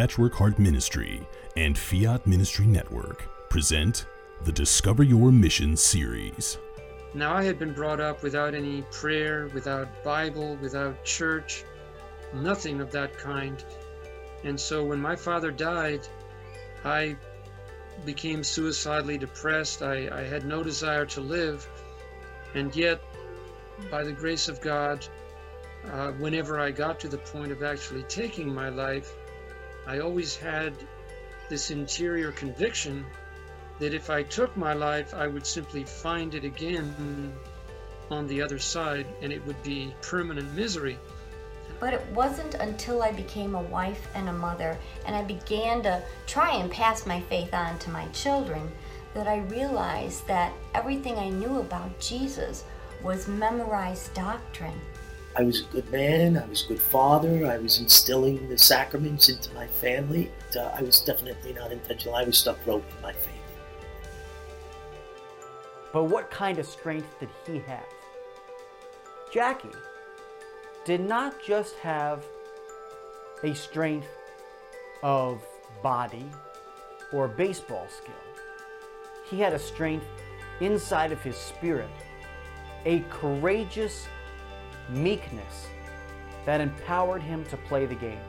Patchwork Heart Ministry and Fiat Ministry Network present the Discover Your Mission series. Now, I had been brought up without any prayer, without Bible, without church, nothing of that kind. And so when my father died, I became suicidally depressed. I, I had no desire to live. And yet, by the grace of God, uh, whenever I got to the point of actually taking my life, I always had this interior conviction that if I took my life, I would simply find it again on the other side and it would be permanent misery. But it wasn't until I became a wife and a mother and I began to try and pass my faith on to my children that I realized that everything I knew about Jesus was memorized doctrine. I was a good man, I was a good father, I was instilling the sacraments into my family. Uh, I was definitely not intentional, I was stuck rope to my faith. But what kind of strength did he have? Jackie did not just have a strength of body or baseball skill. He had a strength inside of his spirit, a courageous meekness that empowered him to play the game.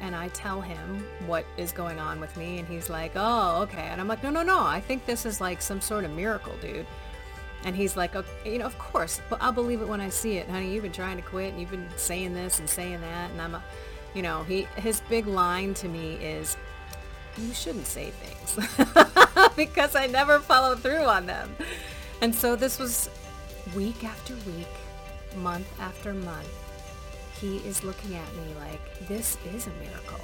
and I tell him what is going on with me, and he's like, "Oh, okay." And I'm like, "No, no, no. I think this is like some sort of miracle, dude." And he's like, okay, "You know, of course, but I'll believe it when I see it, honey. You've been trying to quit, and you've been saying this and saying that, and I'm, a, you know, he his big line to me is, "You shouldn't say things," because I never follow through on them. And so this was week after week, month after month he is looking at me like, this is a miracle.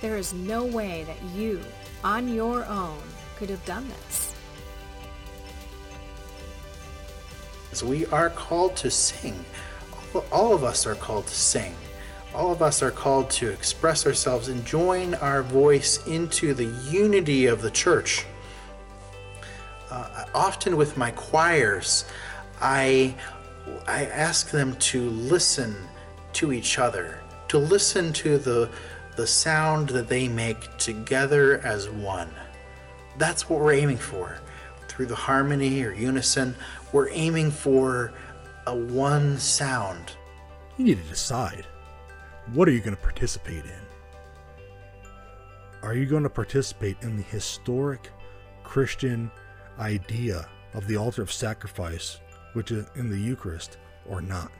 There is no way that you, on your own, could have done this. So we are called to sing. All of us are called to sing. All of us are called to express ourselves and join our voice into the unity of the church. Uh, often with my choirs, I I ask them to listen to each other, to listen to the, the sound that they make together as one. That's what we're aiming for. Through the harmony or unison, we're aiming for a one sound. You need to decide what are you going to participate in? Are you going to participate in the historic Christian idea of the altar of sacrifice, which is in the Eucharist, or not?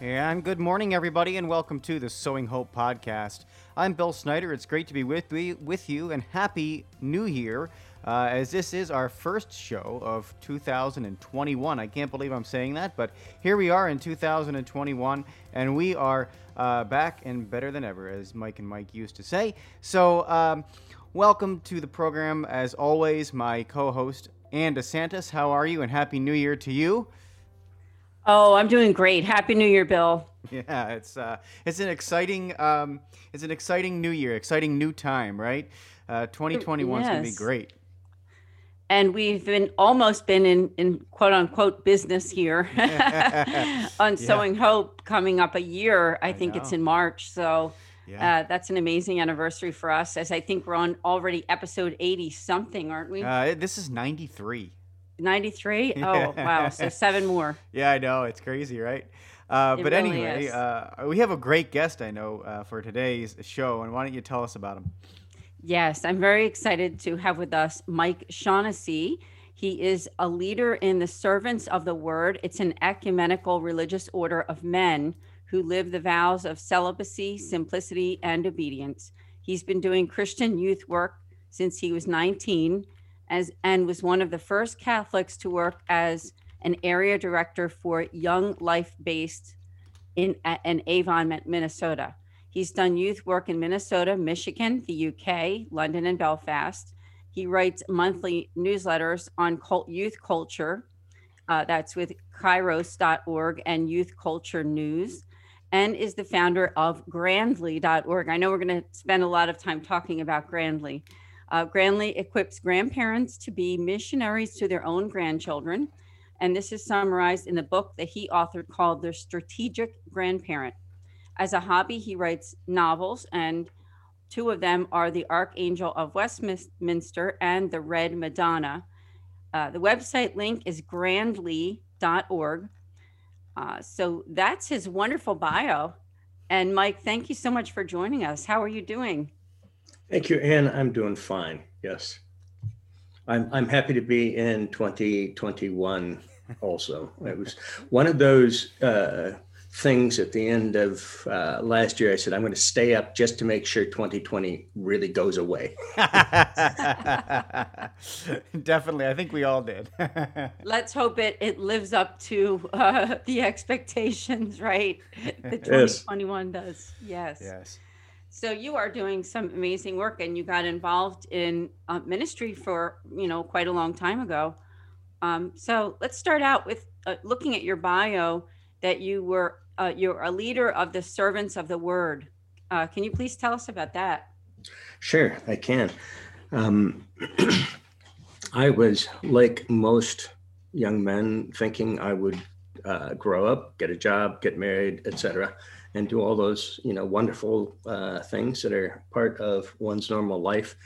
And good morning, everybody, and welcome to the Sowing Hope podcast. I'm Bill Snyder. It's great to be with me, with you, and happy New Year. Uh, as this is our first show of 2021. I can't believe I'm saying that, but here we are in 2021, and we are uh, back and better than ever, as Mike and Mike used to say. So, um, welcome to the program. As always, my co host, Ann DeSantis. How are you? And Happy New Year to you. Oh, I'm doing great. Happy New Year, Bill. Yeah, it's uh, it's an exciting um, it's an exciting new year, exciting new time, right? Uh, 2021 is yes. going to be great. And we've been almost been in, in quote unquote business here on Sowing Hope coming up a year. I, I think it's in March. So Yeah. uh, that's an amazing anniversary for us, as I think we're on already episode 80 something, aren't we? Uh, this is 93. 93? Oh, wow. So seven more. Yeah, I know. It's crazy, right? Uh, but really anyway, uh, we have a great guest, I know, uh, for today's show. And why don't you tell us about him? Yes, I'm very excited to have with us Mike Shaughnessy. He is a leader in the Servants of the Word. It's an ecumenical religious order of men who live the vows of celibacy, simplicity, and obedience. He's been doing Christian youth work since he was 19 as, and was one of the first Catholics to work as an area director for Young Life Based in, in Avon, Minnesota. He's done youth work in Minnesota, Michigan, the UK, London, and Belfast. He writes monthly newsletters on cult, youth culture. Uh, that's with kairos.org and Youth Culture News, and is the founder of grandly.org. I know we're going to spend a lot of time talking about Grandly. Uh, Grandly equips grandparents to be missionaries to their own grandchildren. And this is summarized in the book that he authored called The Strategic Grandparent. As a hobby, he writes novels, and two of them are The Archangel of Westminster and The Red Madonna. Uh, the website link is grandly.org. Uh, so that's his wonderful bio. And Mike, thank you so much for joining us. How are you doing? Thank you, Anne. I'm doing fine. Yes. I'm, I'm happy to be in 2021 also. It was one of those uh, things at the end of uh, last year. I said, I'm going to stay up just to make sure 2020 really goes away. Definitely. I think we all did. Let's hope it, it lives up to uh, the expectations, right? The 2021 yes. does. Yes. Yes. So you are doing some amazing work, and you got involved in uh, ministry for you know quite a long time ago. Um, so let's start out with uh, looking at your bio that you were uh, you're a leader of the servants of the word. Uh, can you please tell us about that? Sure, I can. Um, I was like most young men, thinking I would uh, grow up, get a job, get married, etc and do all those you know wonderful uh, things that are part of one's normal life.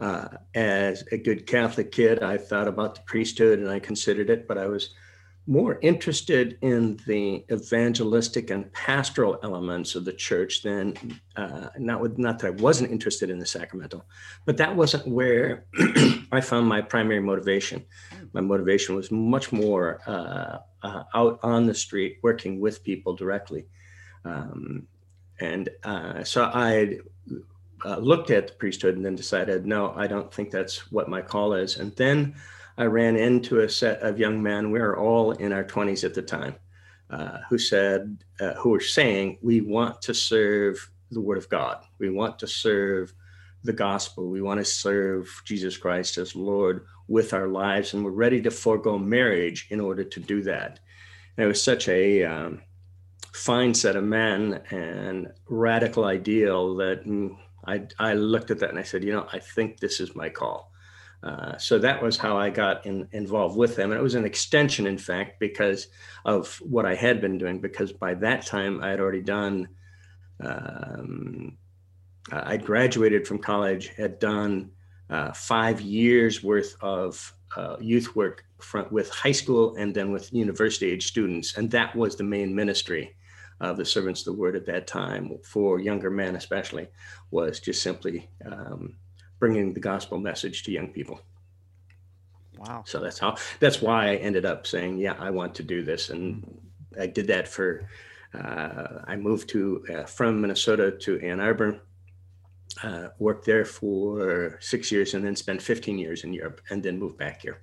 Uh, as a good Catholic kid, I thought about the priesthood and I considered it, but I was more interested in the evangelistic and pastoral elements of the church than uh, not with not that I wasn't interested in the sacramental, but that wasn't where I found my primary motivation. My motivation was much more uh, uh, out on the street, working with people directly. Um, and uh, so I uh, looked at the priesthood and then decided, no, I don't think that's what my call is. And then I ran into a set of young men, we were all in our 20s at the time, uh, who said, uh, who were saying, we want to serve the Word of God. We want to serve the gospel. We want to serve Jesus Christ as Lord with our lives, and we're ready to forego marriage in order to do that. And it was such a um, fine set of men and radical ideal that mm, I, I looked at that and I said, you know, I think this is my call. Uh, so that was how I got in, involved with them. And it was an extension, in fact, because of what I had been doing, because by that time I had already done, um, I graduated from college, had done uh, five years worth of uh, youth work with high school and then with university age students. And that was the main ministry of the servants of the word at that time for younger men especially was just simply um, bringing the gospel message to young people. Wow. So that's how that's why i ended up saying yeah i want to do this. And i did that for uh, i moved to uh, from minnesota to ann arbor uh, worked there for six years and then spent 15 years in europe and then moved back here.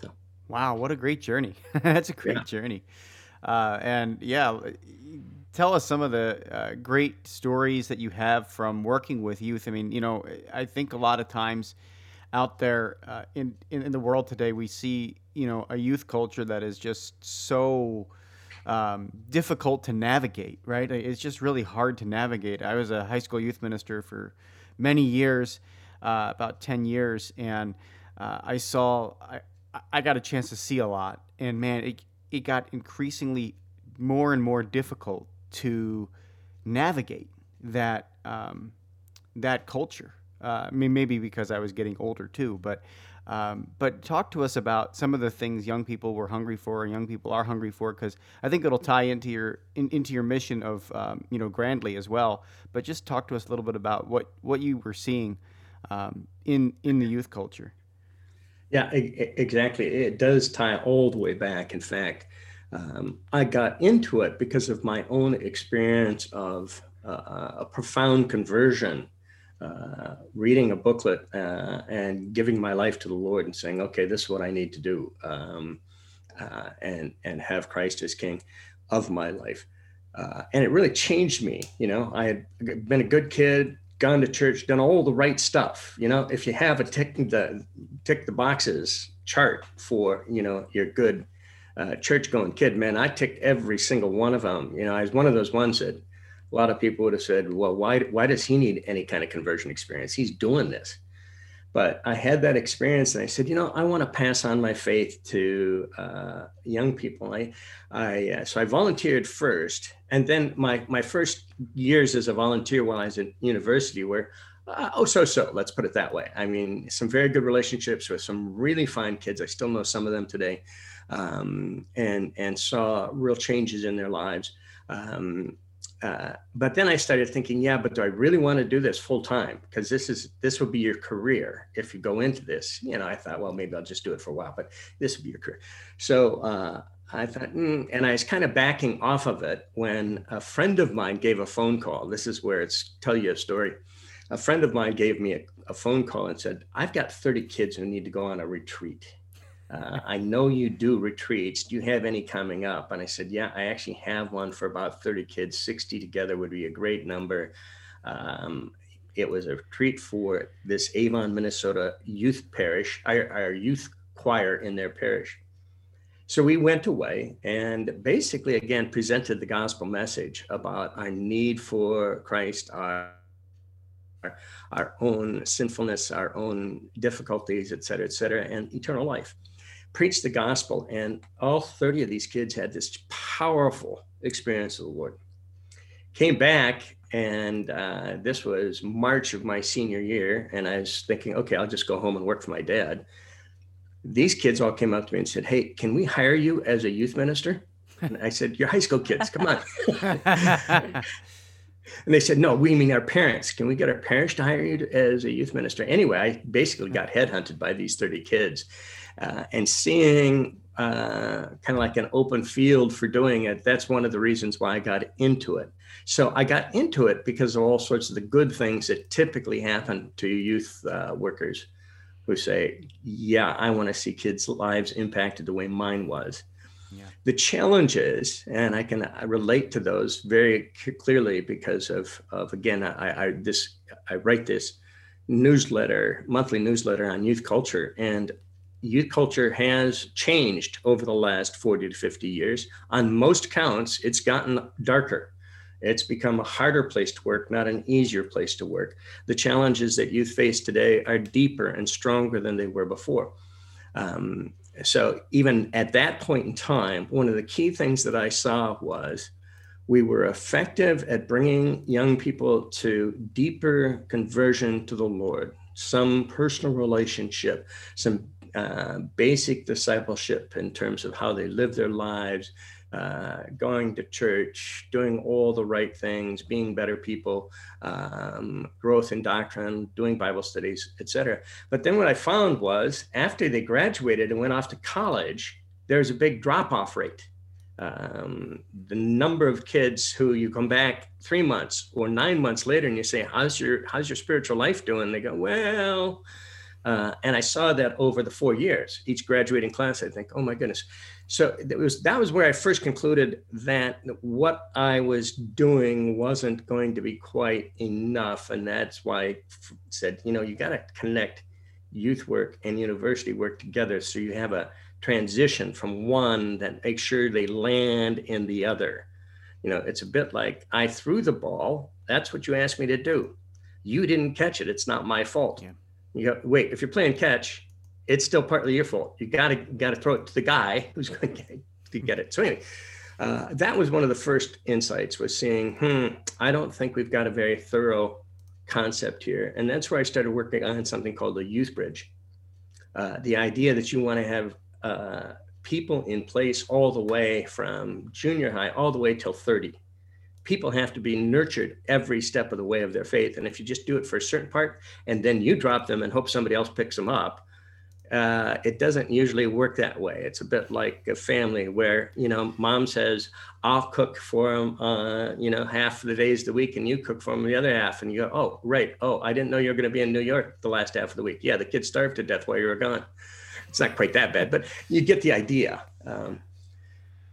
So wow what a great journey. That's a great yeah. journey uh, and yeah, tell us some of the uh, great stories that you have from working with youth. I mean, you know, I think a lot of times out there uh, in, in, in the world today, we see you know a youth culture that is just so um, difficult to navigate. Right? It's just really hard to navigate. I was a high school youth minister for many years, uh, about ten years, and uh, I saw I, I got a chance to see a lot. And man, it, it got increasingly more and more difficult to navigate that um, that culture. Uh, I mean, maybe because I was getting older too, but um, but talk to us about some of the things young people were hungry for, and young people are hungry for, because I think it'll tie into your in, into your mission of um, you know Grandly as well. But just talk to us a little bit about what what you were seeing um, in in the youth culture. Yeah, exactly. It does tie all the way back. In fact, um, I got into it because of my own experience of uh, a profound conversion, uh, reading a booklet uh, and giving my life to the Lord and saying, "Okay, this is what I need to do," um, uh, and and have Christ as King of my life. Uh, and it really changed me. You know, I had been a good kid, gone to church, done all the right stuff. You know, if you have a tick the tick the boxes chart for you know your good uh, church going kid, man, I ticked every single one of them. You know, I was one of those ones that a lot of people would have said, well, why why does he need any kind of conversion experience? He's doing this. But I had that experience, and I said, you know, I want to pass on my faith to uh, young people. I, I uh, so I volunteered first, and then my my first years as a volunteer while I was at university were uh, oh so so. Let's put it that way. I mean, some very good relationships with some really fine kids. I still know some of them today, um, and and saw real changes in their lives. Um, uh, but then I started thinking, yeah, but do I really want to do this full time? Because this is this will be your career if you go into this. You know, I thought, well, maybe I'll just do it for a while, but this would be your career. So uh, I thought, mm, and I was kind of backing off of it when a friend of mine gave a phone call. This is where it's tell you a story. A friend of mine gave me a, a phone call and said, I've got 30 kids who need to go on a retreat. Uh, I know you do retreats. Do you have any coming up? And I said, Yeah, I actually have one for about 30 kids. 60 together would be a great number. Um, it was a retreat for this Avon, Minnesota youth parish, our, our youth choir in their parish. So we went away and basically, again, presented the gospel message about our need for Christ, our, our own sinfulness, our own difficulties, et cetera, et cetera, and eternal life preached the gospel, and all 30 of these kids had this powerful experience of the Lord. Came back, and uh, this was March of my senior year, and I was thinking, okay, I'll just go home and work for my dad. These kids all came up to me and said, Hey, can we hire you as a youth minister? And I said, You're high school kids, come on. and they said, No, we mean our parents. Can we get our parents to hire you as a youth minister? Anyway, I basically got headhunted by these 30 kids uh, and seeing uh, kind of like an open field for doing it, that's one of the reasons why I got into it. So I got into it because of all sorts of the good things that typically happen to youth uh, workers who say, Yeah, I want to see kids' lives impacted the way mine was. Yeah. The challenges, and I can relate to those very clearly because of, of again, I, I this I write this newsletter, monthly newsletter on youth culture, and youth culture has changed over the last 40 to 50 years. On most counts, it's gotten darker. It's become a harder place to work, not an easier place to work. The challenges that youth face today are deeper and stronger than they were before. Um, so, even at that point in time, one of the key things that I saw was we were effective at bringing young people to deeper conversion to the Lord, some personal relationship, some uh, basic discipleship in terms of how they live their lives, uh, going to church, doing all the right things, being better people, um, growth in doctrine, doing Bible studies, etc. But then what I found was after they graduated and went off to college, there's a big drop off rate. Um, the number of kids who you come back three months or nine months later and you say, "How's your How's your spiritual life doing?" They go, "Well." Uh, and I saw that over the four years, each graduating class, I think, oh my goodness. So it was that was where I first concluded that what I was doing wasn't going to be quite enough, and that's why I said, you know, you got to connect youth work and university work together, so you have a transition from one that makes sure they land in the other. You know, it's a bit like I threw the ball. That's what you asked me to do. You didn't catch it. It's not my fault. Yeah you go, wait, if you're playing catch, it's still partly your fault. You gotta gotta throw it to the guy who's going to get it. So anyway, uh, that was one of the first insights was seeing, hmm, I don't think we've got a very thorough concept here, and that's where I started working on something called the youth bridge. Uh, the idea that you want to have uh, people in place all the way from junior high all the way till 30 people have to be nurtured every step of the way of their faith. And if you just do it for a certain part and then you drop them and hope somebody else picks them up, uh, it doesn't usually work that way. It's a bit like a family where, you know, mom says, I'll cook for them, uh, you know, half the days of the week and you cook for them the other half. And you go, oh, right. Oh, I didn't know you were going to be in New York the last half of the week. Yeah, the kids starved to death while you were gone. It's not quite that bad, but you get the idea. Um,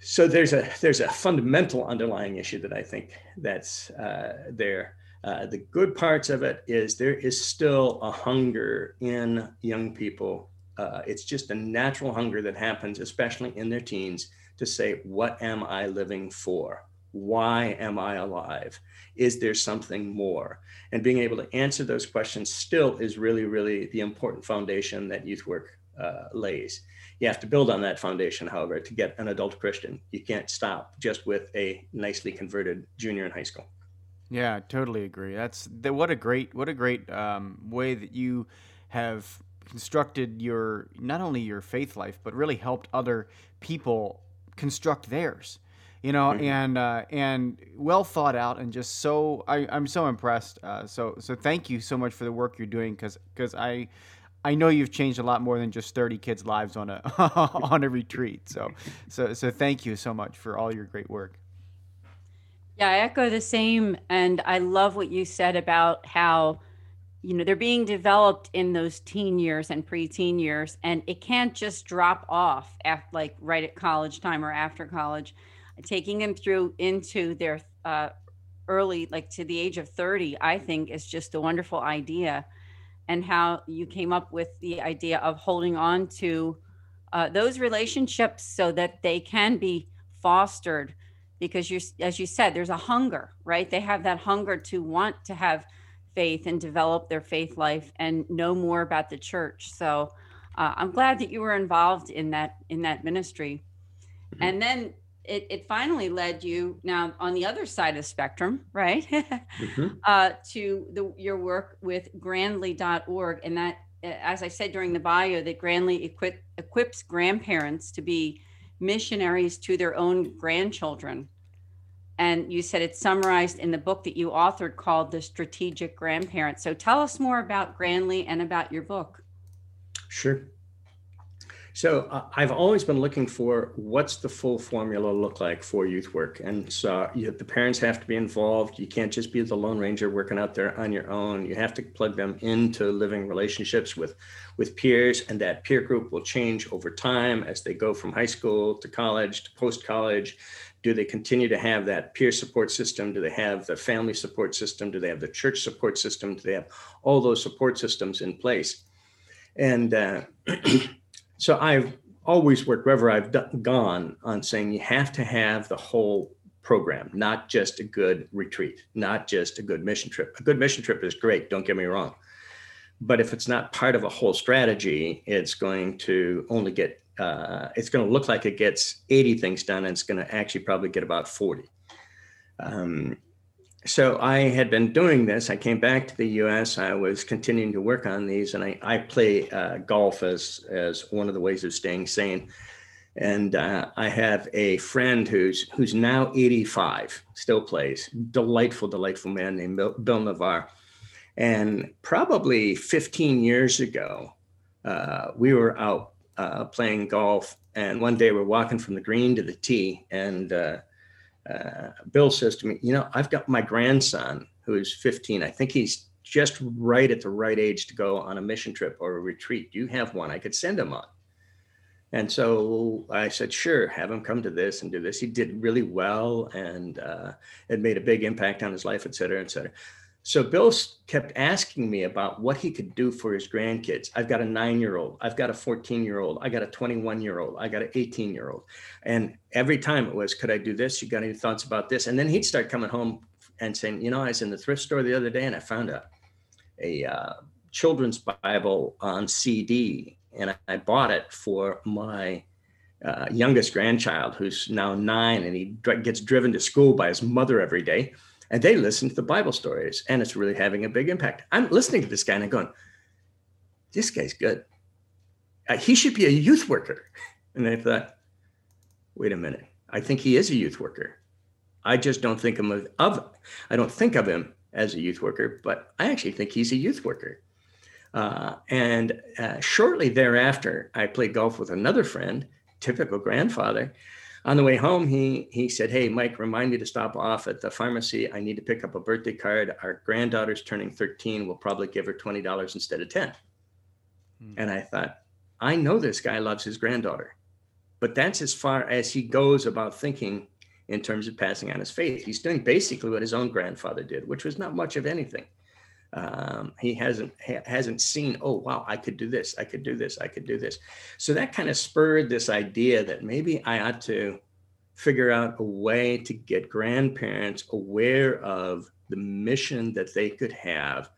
so there's a there's a fundamental underlying issue that I think that's uh, there. Uh, the good parts of it is there is still a hunger in young people. Uh, it's just a natural hunger that happens, especially in their teens, to say, "What am I living for? Why am I alive? Is there something more?" And being able to answer those questions still is really, really the important foundation that youth work uh, lays. You have to build on that foundation, however, to get an adult Christian. You can't stop just with a nicely converted junior in high school. Yeah, totally agree. That's the, what a great what a great um, way that you have constructed your not only your faith life but really helped other people construct theirs. You know, mm-hmm. and uh, and well thought out and just so I, I'm so impressed. Uh, so so thank you so much for the work you're doing because because I I know you've changed a lot more than just 30 kids' lives on a on a retreat. So so so thank you so much for all your great work. Yeah, I echo the same and I love what you said about how you know they're being developed in those teen years and preteen years and it can't just drop off at like right at college time or after college taking them through into their uh, early like to the age of 30 i think is just a wonderful idea and how you came up with the idea of holding on to uh, those relationships so that they can be fostered. Because you as you said there's a hunger right? They have that hunger to want to have faith and develop their faith life and know more about the church. So uh, i'm glad that you were involved in that in that ministry. Mm-hmm. and then it, it finally led you now on the other side of the spectrum, right? mm-hmm. uh, to the, your work with Grandly.org. And that, as I said during the bio, that Grandly equip, equips grandparents to be missionaries to their own grandchildren. And you said it's summarized in the book that you authored called The Strategic Grandparent. So tell us more about Grandly and about your book. Sure. So uh, I've always been looking for what's the full formula look like for youth work, and so you, the parents have to be involved. You can't just be the lone ranger working out there on your own. You have to plug them into living relationships with with peers, and that peer group will change over time as they go from high school to college to post college. Do they continue to have that peer support system? Do they have the family support system? Do they have the church support system? Do they have all those support systems in place? And uh, So I've always worked wherever I've gone on saying you have to have the whole program, not just a good retreat, not just a good mission trip. A good mission trip is great, don't get me wrong. But if it's not part of a whole strategy, it's going to only get, uh, it's going to look like it gets 80 things done and it's going to actually probably get about 40. Um, so I had been doing this. I came back to the U.S. I was continuing to work on these, and I, I play uh, golf as as one of the ways of staying sane. And uh, I have a friend who's who's now 85, still plays. Delightful, delightful man named Bill, Bill Navarre. And probably 15 years ago, uh, we were out uh, playing golf, and one day we're walking from the green to the tee, and uh, Bill says to me, You know, I've got my grandson who's 15. I think he's just right at the right age to go on a mission trip or a retreat. Do you have one I could send him on? And so I said, Sure, have him come to this and do this. He did really well and uh, it made a big impact on his life, et cetera, et cetera. So Bill kept asking me about what he could do for his grandkids. I've got a nine year old, I've got a 14 year old, I got a 21 year old, I got an 18 year old. And every time it was, could I do this? You got any thoughts about this? And then he'd start coming home and saying, you know, I was in the thrift store the other day and I found a, a uh, children's Bible on CD and I bought it for my uh, youngest grandchild who's now nine and he gets driven to school by his mother every day and they listen to the Bible stories, and it's really having a big impact. I'm listening to this guy and I'm going, this guy's good. Uh, he should be a youth worker. And I thought, wait a minute. I think he is a youth worker. I just don't think of, of I don't think of him as a youth worker, but I actually think he's a youth worker. Uh, and uh, shortly thereafter, I played golf with another friend, typical grandfather. On the way home, he he said, "Hey, Mike, remind me to stop off at the pharmacy. I need to pick up a birthday card. Our granddaughter's turning 13. We'll probably give her twenty dollars instead of 10." Hmm. And I thought, I know this guy loves his granddaughter, but that's as far as he goes about thinking in terms of passing on his faith. He's doing basically what his own grandfather did, which was not much of anything. Um, he hasn't ha- hasn't seen oh wow i could do this i could do this i could do this. So that kind of spurred this idea that maybe i ought to figure out a way to get grandparents aware of the mission that they could have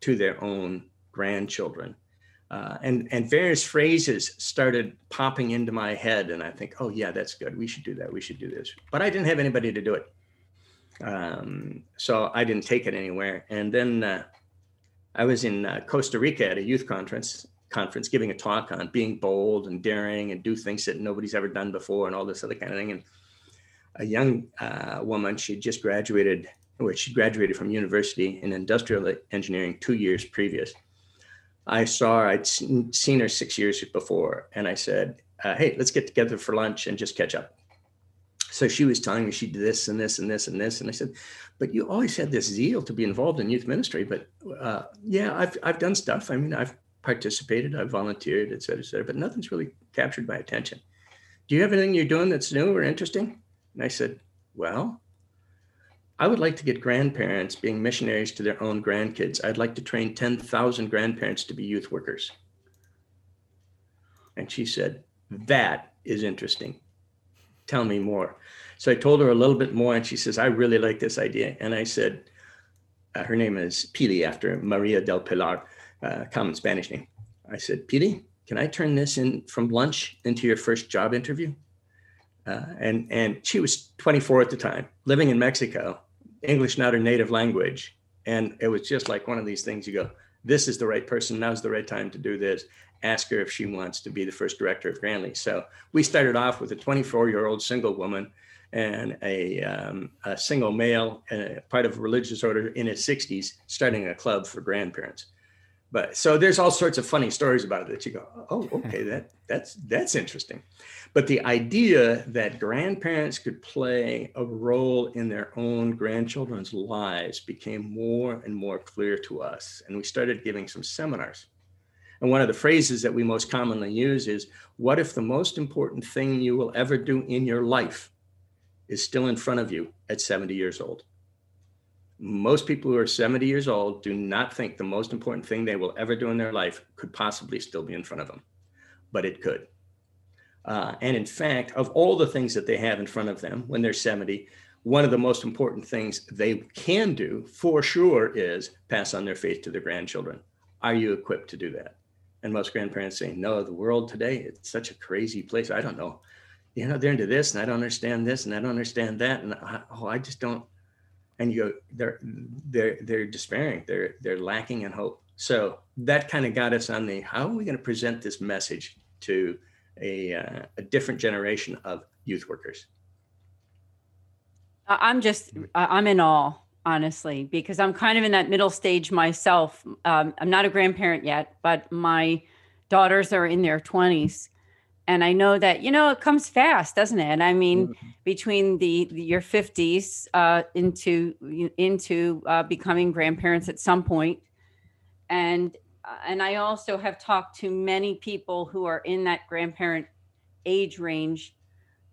to their own grandchildren. Uh, and and various phrases started popping into my head and i think oh yeah that's good. We should do that. We should do this. But i didn't have anybody to do it. Um, so i didn't take it anywhere. And then uh, I was in uh, Costa Rica at a youth conference conference giving a talk on being bold and daring and do things that nobody's ever done before and all this other kind of thing. And a young uh, woman, she just graduated, or she graduated from university in industrial engineering two years previous. I saw her, I'd seen her six years before, and I said, uh, "Hey, let's get together for lunch and just catch up." So she was telling me she did this and this and this and this, and I said, but you always had this zeal to be involved in youth ministry. But uh, yeah, I've I've done stuff. I mean, I've participated, I've volunteered, et cetera, et cetera, but nothing's really captured my attention. Do you have anything you're doing that's new or interesting? And I said, well, I would like to get grandparents being missionaries to their own grandkids. I'd like to train 10,000 grandparents to be youth workers. And she said, that is interesting. Tell me more. So I told her a little bit more, and she says, I really like this idea. And I said, uh, her name is Pili after Maria del Pilar, uh, common Spanish name. I said, Pili, can I turn this in from lunch into your first job interview? Uh, and and she was 24 at the time, living in Mexico, English not her native language, and it was just like one of these things. You go, this is the right person. Now's the right time to do this. Ask her if she wants to be the first director of Grandly. So we started off with a 24 year old single woman and a, um, a single male, uh, part of a religious order in his 60s, starting a club for grandparents. But so there's all sorts of funny stories about it that you go, oh, okay, that that's that's interesting. But the idea that grandparents could play a role in their own grandchildren's lives became more and more clear to us, and we started giving some seminars. And one of the phrases that we most commonly use is, "What if the most important thing you will ever do in your life is still in front of you at 70 years old. Most people who are 70 years old do not think the most important thing they will ever do in their life could possibly still be in front of them, but it could. Uh, and in fact, of all the things that they have in front of them when they're 70, one of the most important things they can do for sure is pass on their faith to their grandchildren. Are you equipped to do that? And most grandparents say, no, the world today, it's such a crazy place. I don't know you know, they're into this and I don't understand this and I don't understand that. And I, oh, I just don't. And you go, they're, they're, they're despairing. They're, they're lacking in hope. So that kind of got us on the, how are we going to present this message to a, uh, a different generation of youth workers? I'm just, I'm in awe, honestly, because I'm kind of in that middle stage myself. Um, I'm not a grandparent yet, but my daughters are in their 20s and I know that you know it comes fast, doesn't it? And I mean, mm-hmm. between the, the, your fifties uh, into into uh, becoming grandparents at some point, and uh, and I also have talked to many people who are in that grandparent age range,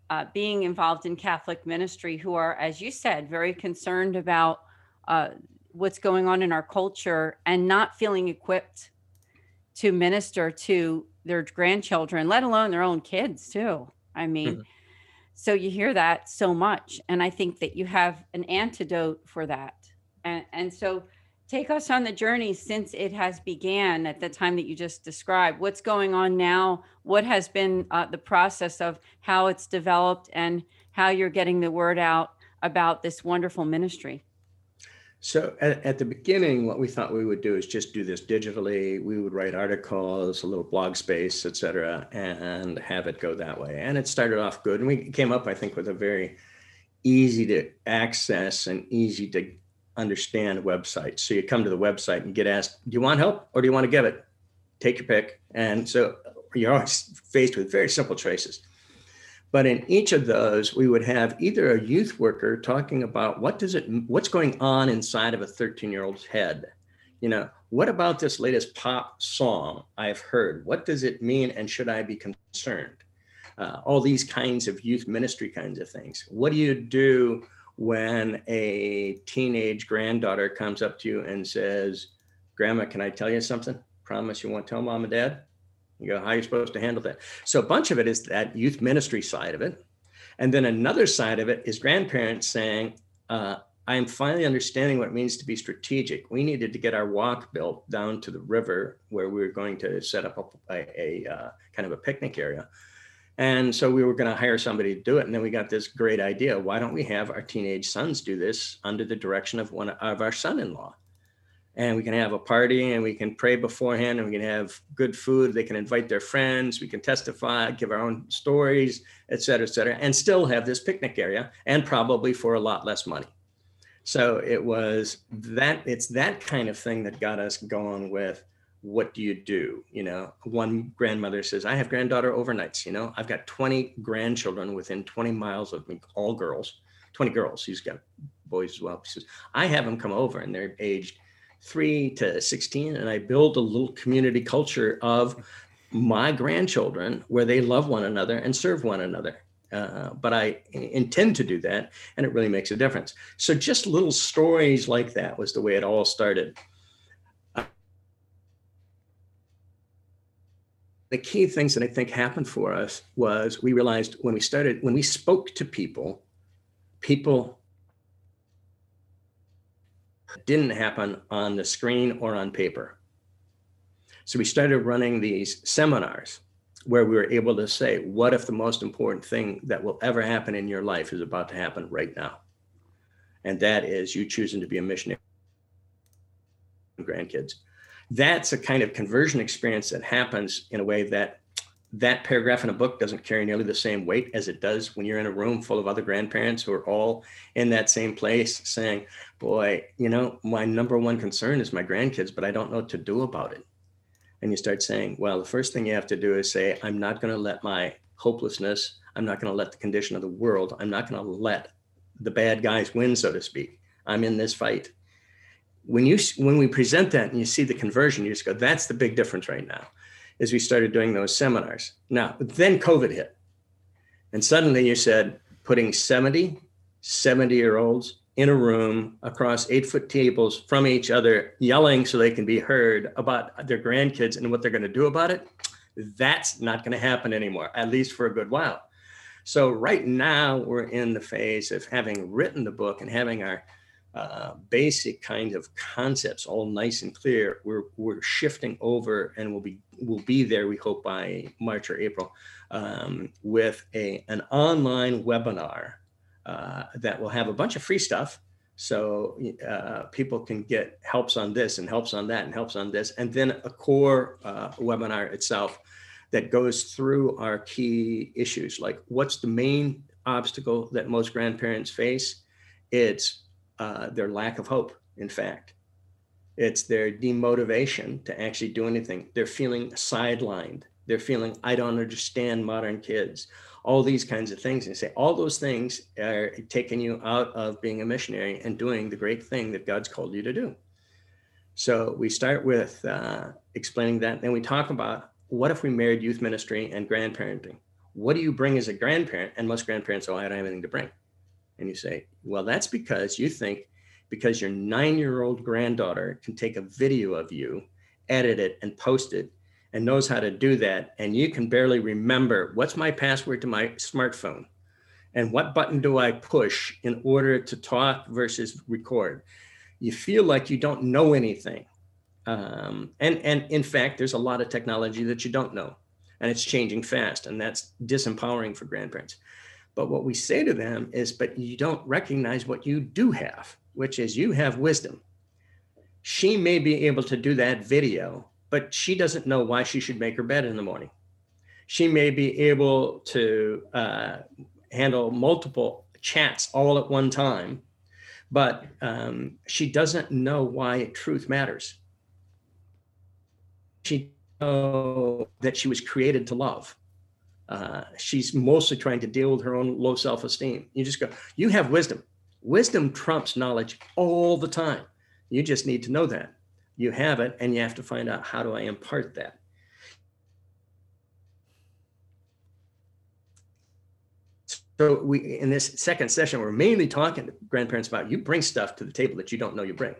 uh, being involved in Catholic ministry, who are, as you said, very concerned about uh, what's going on in our culture and not feeling equipped to minister to their grandchildren, let alone their own kids too. I mean, mm-hmm. so you hear that so much, and I think that you have an antidote for that. And and so take us on the journey since it has began at the time that you just described. What's going on now? What has been uh, the process of how it's developed and how you're getting the word out about this wonderful ministry? So at, at, the beginning, what we thought we would do is just do this digitally. We would write articles, a little blog space, et cetera, and have it go that way. And it started off good. And we came up, I think, with a very easy to access and easy to understand websites. So you come to the website and get asked, do you want help or do you want to give it? take your pick. And so you're always faced with very simple choices. But in each of those, we would have either a youth worker talking about what does it, what's going on inside of a 13 year old's head. You know, what about this latest pop song I've heard? What does it mean, and should I be concerned? Uh, all these kinds of youth ministry kinds of things. What do you do when a teenage granddaughter comes up to you and says, "Grandma, can I tell you something? Promise you won't tell mom and dad." You go, how are you supposed to handle that? So a bunch of it is that youth ministry side of it. And then another side of it is grandparents saying, uh, I am finally understanding what it means to be strategic. We needed to get our walk built down to the river where we were going to set up a, a, a uh, kind of a picnic area. And so we were going to hire somebody to do it. And then we got this great idea. Why don't we have our teenage sons do this under the direction of one of our son in law? and we can have a party and we can pray beforehand and we can have good food they can invite their friends we can testify give our own stories et cetera et cetera and still have this picnic area and probably for a lot less money so it was that it's that kind of thing that got us going with what do you do you know one grandmother says i have granddaughter overnights you know i've got 20 grandchildren within 20 miles of me all girls 20 girls he's got boys as well he says i have them come over and they're aged three to 16, and I build a little community culture of my grandchildren where they love one another and serve one another. Uh, but I intend to do that, and it really makes a difference. So, just little stories like that was the way it all started. The key things that I think happened for us was we realized when we started, when we spoke to people, people didn't happen on the screen or on paper. So we started running these seminars where we were able to say, what if the most important thing that will ever happen in your life is about to happen right now? And that is you choosing to be a missionary grandkids. That's a kind of conversion experience that happens in a way that that paragraph in a book doesn't carry nearly the same weight as it does when you're in a room full of other grandparents who are all in that same place saying, Boy, you know, my number one concern is my grandkids, but I don't know what to do about it. And you start saying, Well, the first thing you have to do is say, I'm not going to let my hopelessness, I'm not going to let the condition of the world, I'm not going to let the bad guys win, so to speak. I'm in this fight. When you when we present that and you see the conversion, you just go, that's the big difference right now Is we started doing those seminars. Now, then COVID hit. And suddenly you said putting 70, 70 year olds in a room across eight foot tables from each other, yelling so they can be heard about their grandkids and what they're going to do about it. That's not going to happen anymore, at least for a good while. So, right now, we're in the phase of having written the book and having our uh, basic kind of concepts all nice and clear we're we're shifting over and we'll be we'll be there we hope by march or april um, with a an online webinar uh, that will have a bunch of free stuff. So uh, people can get helps on this and helps on that and helps on this and then a core uh, webinar itself that goes through our key issues like what's the main obstacle that most grandparents face? It's uh, their lack of hope, in fact. It's their demotivation to actually do anything. They're feeling sidelined. They're feeling, I don't understand modern kids. All these kinds of things. And say, all those things are taking you out of being a missionary and doing the great thing that God's called you to do. So we start with uh, explaining that. Then we talk about what if we married youth ministry and grandparenting? What do you bring as a grandparent? And most grandparents, oh, I don't have anything to bring. And you say, well, that's because you think because your nine year old granddaughter can take a video of you, edit it, and post it, and knows how to do that. And you can barely remember what's my password to my smartphone and what button do I push in order to talk versus record. You feel like you don't know anything. Um, and, and in fact, there's a lot of technology that you don't know, and it's changing fast, and that's disempowering for grandparents. But what we say to them is, but you don't recognize what you do have, which is you have wisdom. She may be able to do that video, but she doesn't know why she should make her bed in the morning. She may be able to uh, handle multiple chats all at one time, but um, she doesn't know why truth matters. She know that she was created to love. Uh, she's mostly trying to deal with her own low self esteem. You just go, you have wisdom. Wisdom trumps knowledge all the time. You just need to know that. You have it, and you have to find out how do I impart that. So we in this second session, we're mainly talking to grandparents about you bring stuff to the table that you don't know you bring.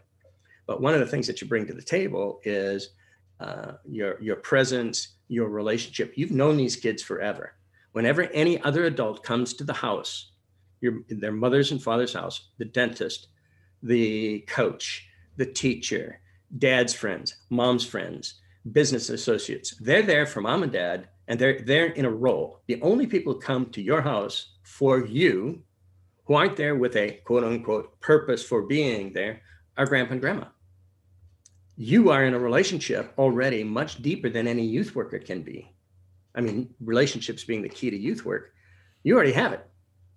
But one of the things that you bring to the table is uh, your your presence, your relationship. You've known these kids forever. Whenever any other adult comes to the house, your their mother's and father's house, the dentist, the coach, the teacher, dad's friends, mom's friends, business associates, they're there for mom and dad, and they're they're in a role. The only people who come to your house for you, who aren't there with a quote unquote purpose for being there, are grandpa and grandma you are in a relationship already much deeper than any youth worker can be. I mean, relationships being the key to youth work. You already have it.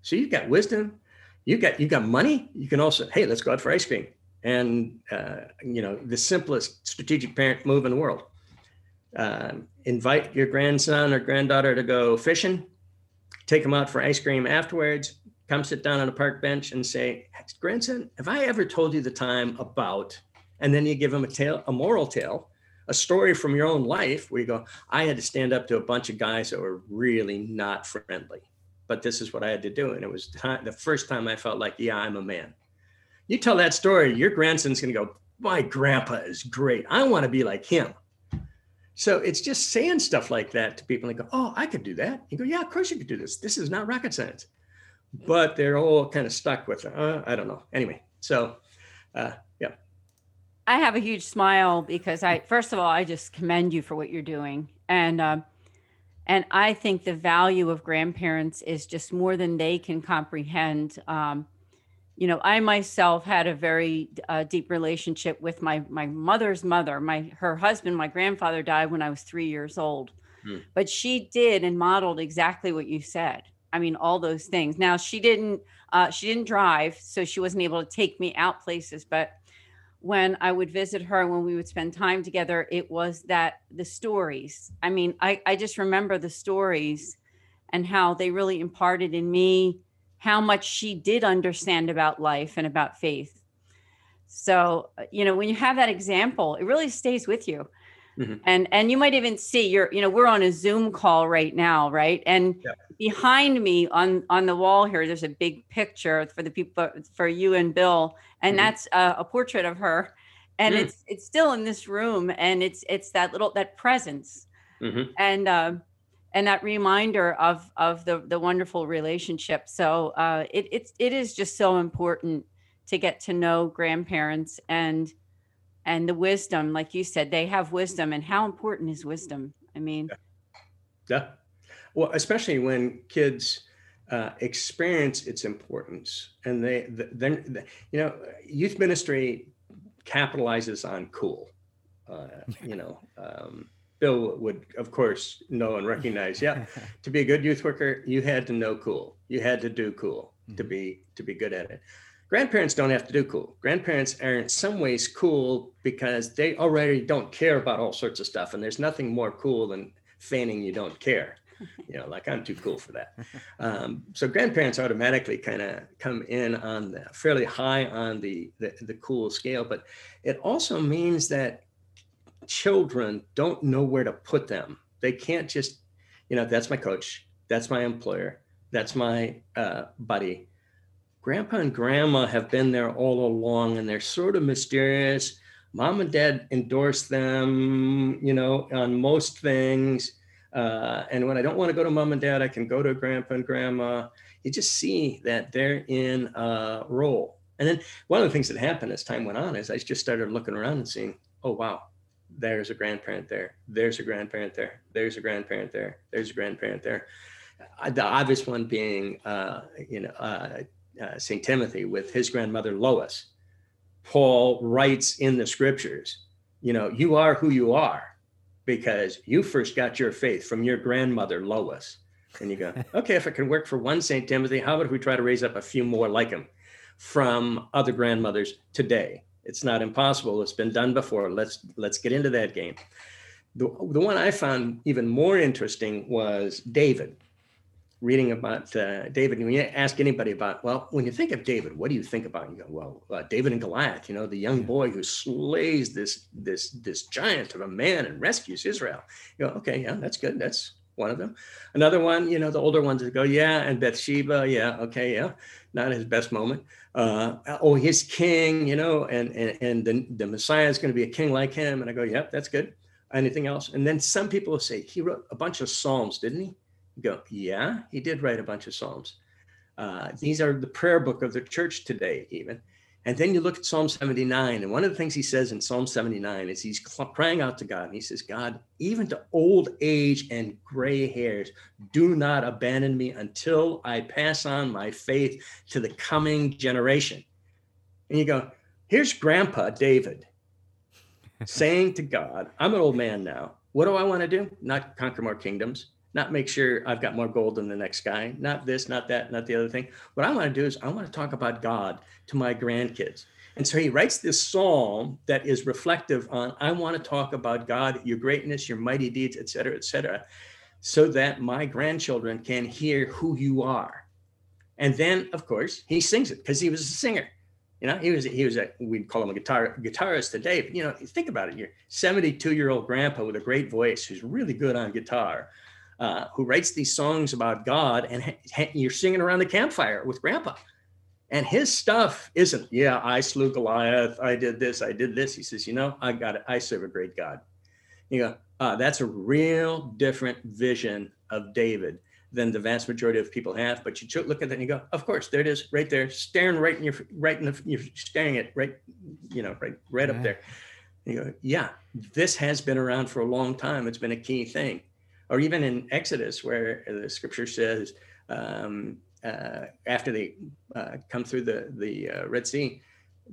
So you've got wisdom, you've got you've got money. You can also, hey, let's go out for ice cream. And uh, you know, the simplest strategic parent move in the world. Uh, invite your grandson or granddaughter to go fishing, take them out for ice cream afterwards, come sit down on a park bench and say, grandson, have I ever told you the time about and then you give them a tale, a moral tale, a story from your own life where you go, I had to stand up to a bunch of guys that were really not friendly, but this is what I had to do. And it was time, the first time I felt like, yeah, I'm a man. You tell that story, your grandson's going to go, my grandpa is great. I want to be like him. So it's just saying stuff like that to people and go, oh, I could do that. You go, yeah, of course you could do this. This is not rocket science. But they're all kind of stuck with, uh, I don't know. Anyway, so uh, I have a huge smile because I, first of all, I just commend you for what you're doing, and um, and I think the value of grandparents is just more than they can comprehend. Um, you know, I myself had a very uh, deep relationship with my my mother's mother. My her husband, my grandfather, died when I was three years old, hmm. but she did and modeled exactly what you said. I mean, all those things. Now she didn't uh, she didn't drive, so she wasn't able to take me out places, but when I would visit her, when we would spend time together, it was that the stories. I mean, I, I just remember the stories and how they really imparted in me how much she did understand about life and about faith. So, uh, you know, when you have that example, it really stays with you. Mm-hmm. And and you might even see you're, you know, we're on a Zoom call right now, right? And yeah. behind me on on the wall here, there's a big picture for the people for you and Bill, and mm-hmm. that's a, a, portrait of her. And mm. it's it's still in this room, and it's it's that little that presence, mm-hmm. and uh, and that reminder of of the the wonderful relationship. So uh, it it's it is just so important to get to know grandparents and and the wisdom like you said they have wisdom and how important is wisdom? I mean yeah, yeah. well especially when kids uh, experience its importance and they then you know youth ministry capitalizes on cool. Uh, you know um, bill would of course know and recognize yeah to be a good youth worker you had to know cool. You had to do cool mm-hmm. to be to be good at it grandparents don't have to do cool. Grandparents are in some ways cool because they already don't care about all sorts of stuff. And there's nothing more cool than feigning you don't care. You know, like I'm too cool for that. Um, so grandparents automatically kind of come in on the fairly high on the, the the cool scale, but it also means that children don't know where to put them. They can't just, you know, that's my coach, that's my employer, that's my uh, buddy grandpa and grandma have been there all along and they're sort of mysterious. Mom and dad endorse them, you know, on most things. Uh, and when I don't want to go to mom and dad, I can go to grandpa and grandma. You just see that they're in a role. And then one of the things that happened as time went on is I just started looking around and seeing, oh, wow, there's a grandparent there. There's a grandparent there. There's a grandparent there. There's a grandparent there. Uh, the obvious one being, uh, you know, uh, uh, St. Timothy with his grandmother Lois, Paul writes in the scriptures, you know, you are who you are because you first got your faith from your grandmother Lois. And you go, okay, if it can work for one St. Timothy, how about if we try to raise up a few more like him from other grandmothers today? It's not impossible. It's been done before. Let's let's get into that game. the, the one I found even more interesting was David. Reading about uh, David, when you ask anybody about, well, when you think of David, what do you think about? You go, well, uh, David and Goliath. You know, the young boy who slays this this this giant of a man and rescues Israel. You go, okay, yeah, that's good. That's one of them. Another one, you know, the older ones that go, yeah, and Bathsheba, yeah, okay, yeah, not his best moment. Uh, oh, he's king, you know, and and and the, the Messiah is going to be a king like him. And I go, yep, yeah, that's good anything else? And then some people will say, he wrote a bunch of Psalms, didn't he? Go, yeah, he did write a bunch of Psalms. Uh, these are the prayer book of the church today, even. And then you look at Psalm 79, and one of the things he says in Psalm 79 is he's crying out to God, and he says, God, even to old age and gray hairs, do not abandon me until I pass on my faith to the coming generation. And you go, here's Grandpa David saying to God, I'm an old man now. What do I want to do? Not conquer more kingdoms, not make sure I've got more gold than the next guy, not this, not that, not the other thing. What I want to do is I want to talk about God to my grandkids. And so he writes this psalm that is reflective on I want to talk about God, your greatness, your mighty deeds, et cetera, et cetera, so that my grandchildren can hear who you are. And then, of course, he sings it because he was a singer. You know, he was he was a we'd call him a guitar guitarist today. But you know, think about it. You're 72 year old grandpa with a great voice who's really good on guitar, uh, who writes these songs about God, and ha- you're singing around the campfire with grandpa. And his stuff isn't, yeah, I slew Goliath, I did this, I did this. He says, you know, I got it. I serve a great God. You go, uh, that's a real different vision of David than the vast majority of people have. But you look at that and you go, of course, there it is, right there, staring right in your right in the you're staring at right, you know, right right yeah. up there. And you go, yeah, this has been around for a long time. It's been a key thing. Or even in Exodus, where the scripture says, um, uh, after they uh, come through the the uh, Red Sea,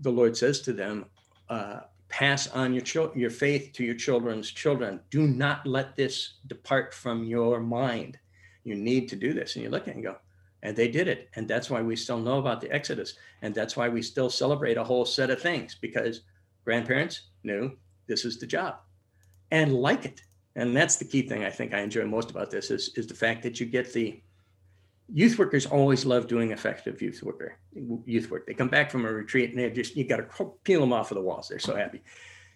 the Lord says to them, uh, "Pass on your your faith to your children's children. Do not let this depart from your mind." you need to do this. And you look at it and go, and they did it. And that's why we still know about the Exodus. And that's why we still celebrate a whole set of things because grandparents knew this is the job and like it. And that's the key thing I think I enjoy most about this is, is the fact that you get the youth workers always love doing effective youth worker youth work. They come back from a retreat and they just you got to peel them off of the walls. They're so happy.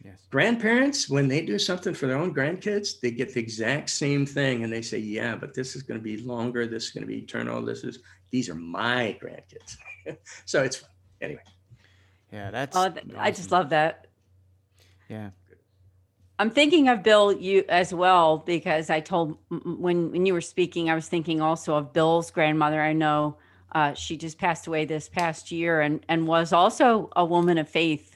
Yes. Grandparents, when they do something for their own grandkids, they get the exact same thing and they say, Yeah, but this is going to be longer. This is going to be eternal. This is, these are my grandkids. so it's fun. Anyway. Yeah, that's. Oh, awesome. I just love that. Yeah. I'm thinking of Bill you as well because I told when when you were speaking, I was thinking also of Bill's grandmother. I know uh, she just passed away this past year and and was also a woman of faith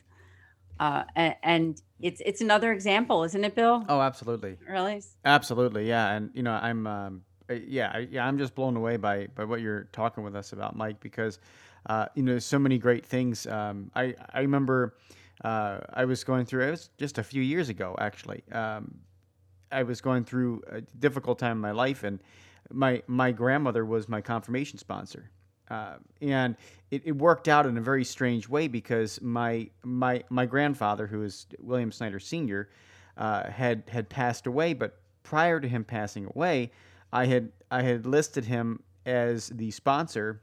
uh, and, and, it's it's another example, isn't it, Bill? Oh, absolutely. Really? Absolutely, yeah. And you know, I'm um, uh, yeah, yeah, I'm just blown away by by what you're talking with us about, Mike, because uh, you know, so many great things. Um, I I remember uh, I was going through. It was just a few years ago, actually. Um, I was going through a difficult time in my life, and my my grandmother was my confirmation sponsor. Uh, and it, it, worked out in a very strange way because my my my grandfather, who is William Snyder Senior, uh, had had passed away. But prior to him passing away, I had I had listed him as the sponsor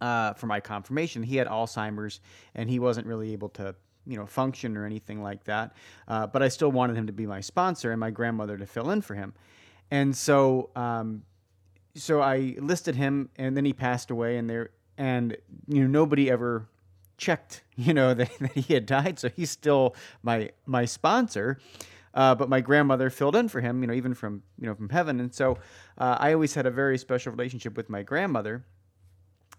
uh, for my confirmation. He had Alzheimer's, and he wasn't really able to you know function or anything like that. Uh, but I still wanted him to be my sponsor and my grandmother to fill in for him. And so um, so I listed him, and then he passed away, and there, and you know, nobody ever checked, you know, that, that he had died. So he's still my my sponsor. Uh, but my grandmother filled in for him, you know, even from you know from heaven, and so uh, I always had a very special relationship with my grandmother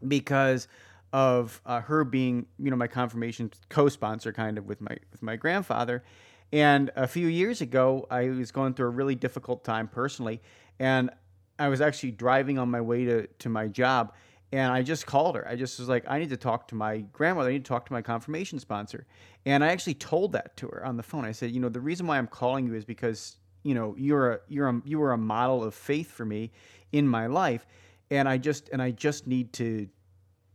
because of uh, her being, you know, my confirmation co-sponsor, kind of with my with my grandfather. And a few years ago, I was going through a really difficult time personally, and I was actually driving on my way to, to my job and I just called her. I just was like, I need to talk to my grandmother. I need to talk to my confirmation sponsor. And I actually told that to her on the phone. I said, you know, the reason why I'm calling you is because, you know, you're a you're a you were a model of faith for me in my life. And I just and I just need to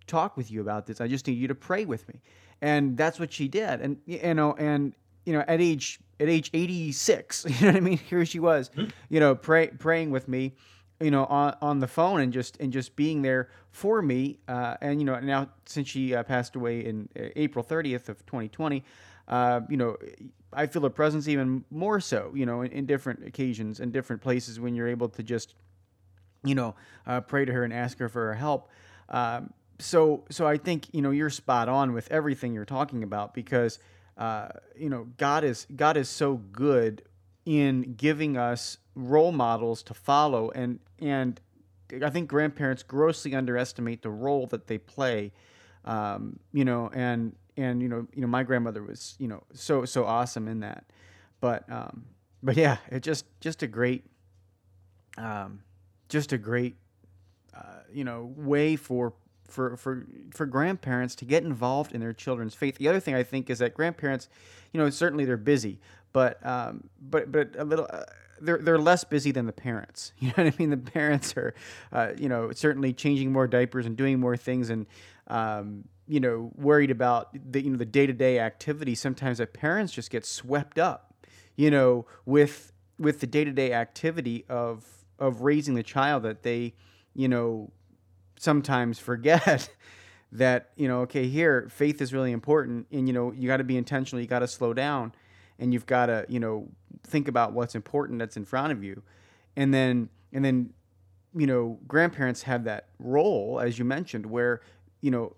talk with you about this. I just need you to pray with me. And that's what she did. And you know, and you know, at age at age 86, you know what I mean? Here she was, mm-hmm. you know, pray, praying with me, you know, on, on the phone and just and just being there for me. Uh, and you know, now since she uh, passed away in uh, April 30th of 2020, uh, you know, I feel her presence even more so, you know, in, in different occasions and different places when you're able to just, you know, uh, pray to her and ask her for her help. Um, so, so I think you know you're spot on with everything you're talking about because uh, you know God is God is so good in giving us role models to follow and and I think grandparents grossly underestimate the role that they play. Um, you know, and and you know, you know, my grandmother was you know so so awesome in that. But um, but yeah, it just just a great, um, just a great, uh, you know, way for for for for grandparents to get involved in their children's faith. The other thing I think is that grandparents, you know, certainly they're busy, but um, but but a little. Uh, they're they're less busy than the parents. You know what I mean? The parents are, uh, you know, certainly changing more diapers and doing more things, and um, you know, worried about the you know the day to day activity. Sometimes the parents just get swept up, you know, with with the day to day activity of of raising the child that they, you know, sometimes forget that you know, okay, here faith is really important, and you know, you got to be intentional. You got to slow down and you've got to you know think about what's important that's in front of you and then and then you know grandparents have that role as you mentioned where you know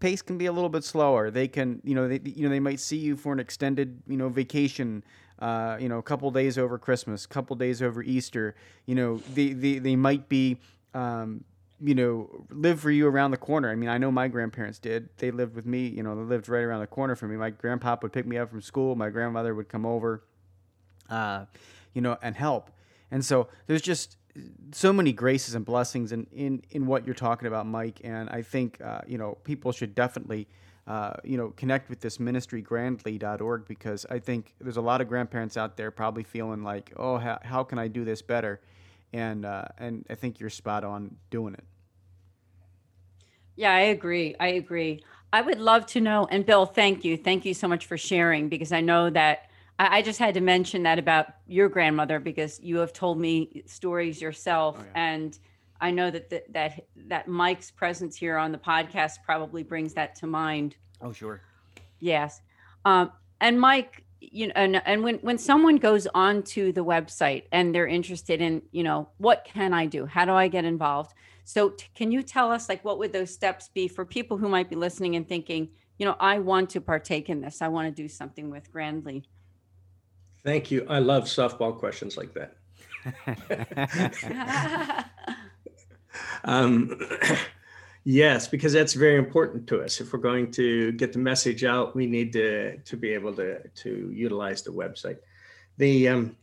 pace can be a little bit slower they can you know they you know they might see you for an extended you know vacation uh, you know a couple days over christmas a couple days over easter you know they, they, they might be um, you know, live for you around the corner. I mean, I know my grandparents did. They lived with me, you know, they lived right around the corner from me. My grandpa would pick me up from school. My grandmother would come over, uh, you know, and help. And so there's just so many graces and blessings in, in, in what you're talking about, Mike. And I think, uh, you know, people should definitely, uh, you know, connect with this ministry, grandly.org, because I think there's a lot of grandparents out there probably feeling like, oh, how, how can I do this better? And, uh, and I think you're spot on doing it. Yeah, I agree. I agree. I would love to know, and Bill, thank you. Thank you so much for sharing because I know that I, I just had to mention that about your grandmother because you have told me stories yourself. Oh, yeah. And I know that, the, that that Mike's presence here on the podcast probably brings that to mind. Oh, sure. Yes. Um, and Mike, you know, and, and when, when someone goes onto the website and they're interested in, you know, what can I do? How do I get involved? So t- can you tell us like what would those steps be for people who might be listening and thinking, you know, I want to partake in this. I want to do something with Grandly. Thank you. I love softball questions like that. um, yes, because that's very important to us. If we're going to get the message out, we need to to be able to to utilize the website. The um,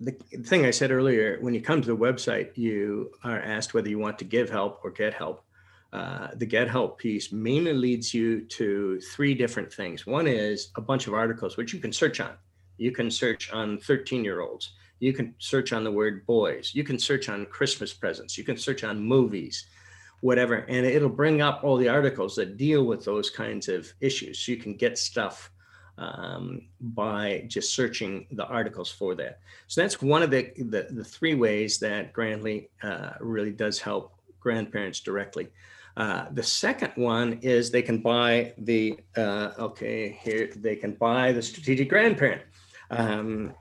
the thing I said earlier, when you come to the website, you are asked whether you want to give help or get help. Uh, the get help piece mainly leads you to three different things. One is a bunch of articles which you can search on. You can search on 13 year olds. You can search on the word boys. You can search on Christmas presents. You can search on movies, whatever. And it'll bring up all the articles that deal with those kinds of issues. So you can get stuff um, by just searching the articles for that. So that's one of the, the, the three ways that Grandly uh, really does help grandparents directly. Uh, the second one is they can buy the, uh, okay, here, they can buy the strategic grandparent. Um,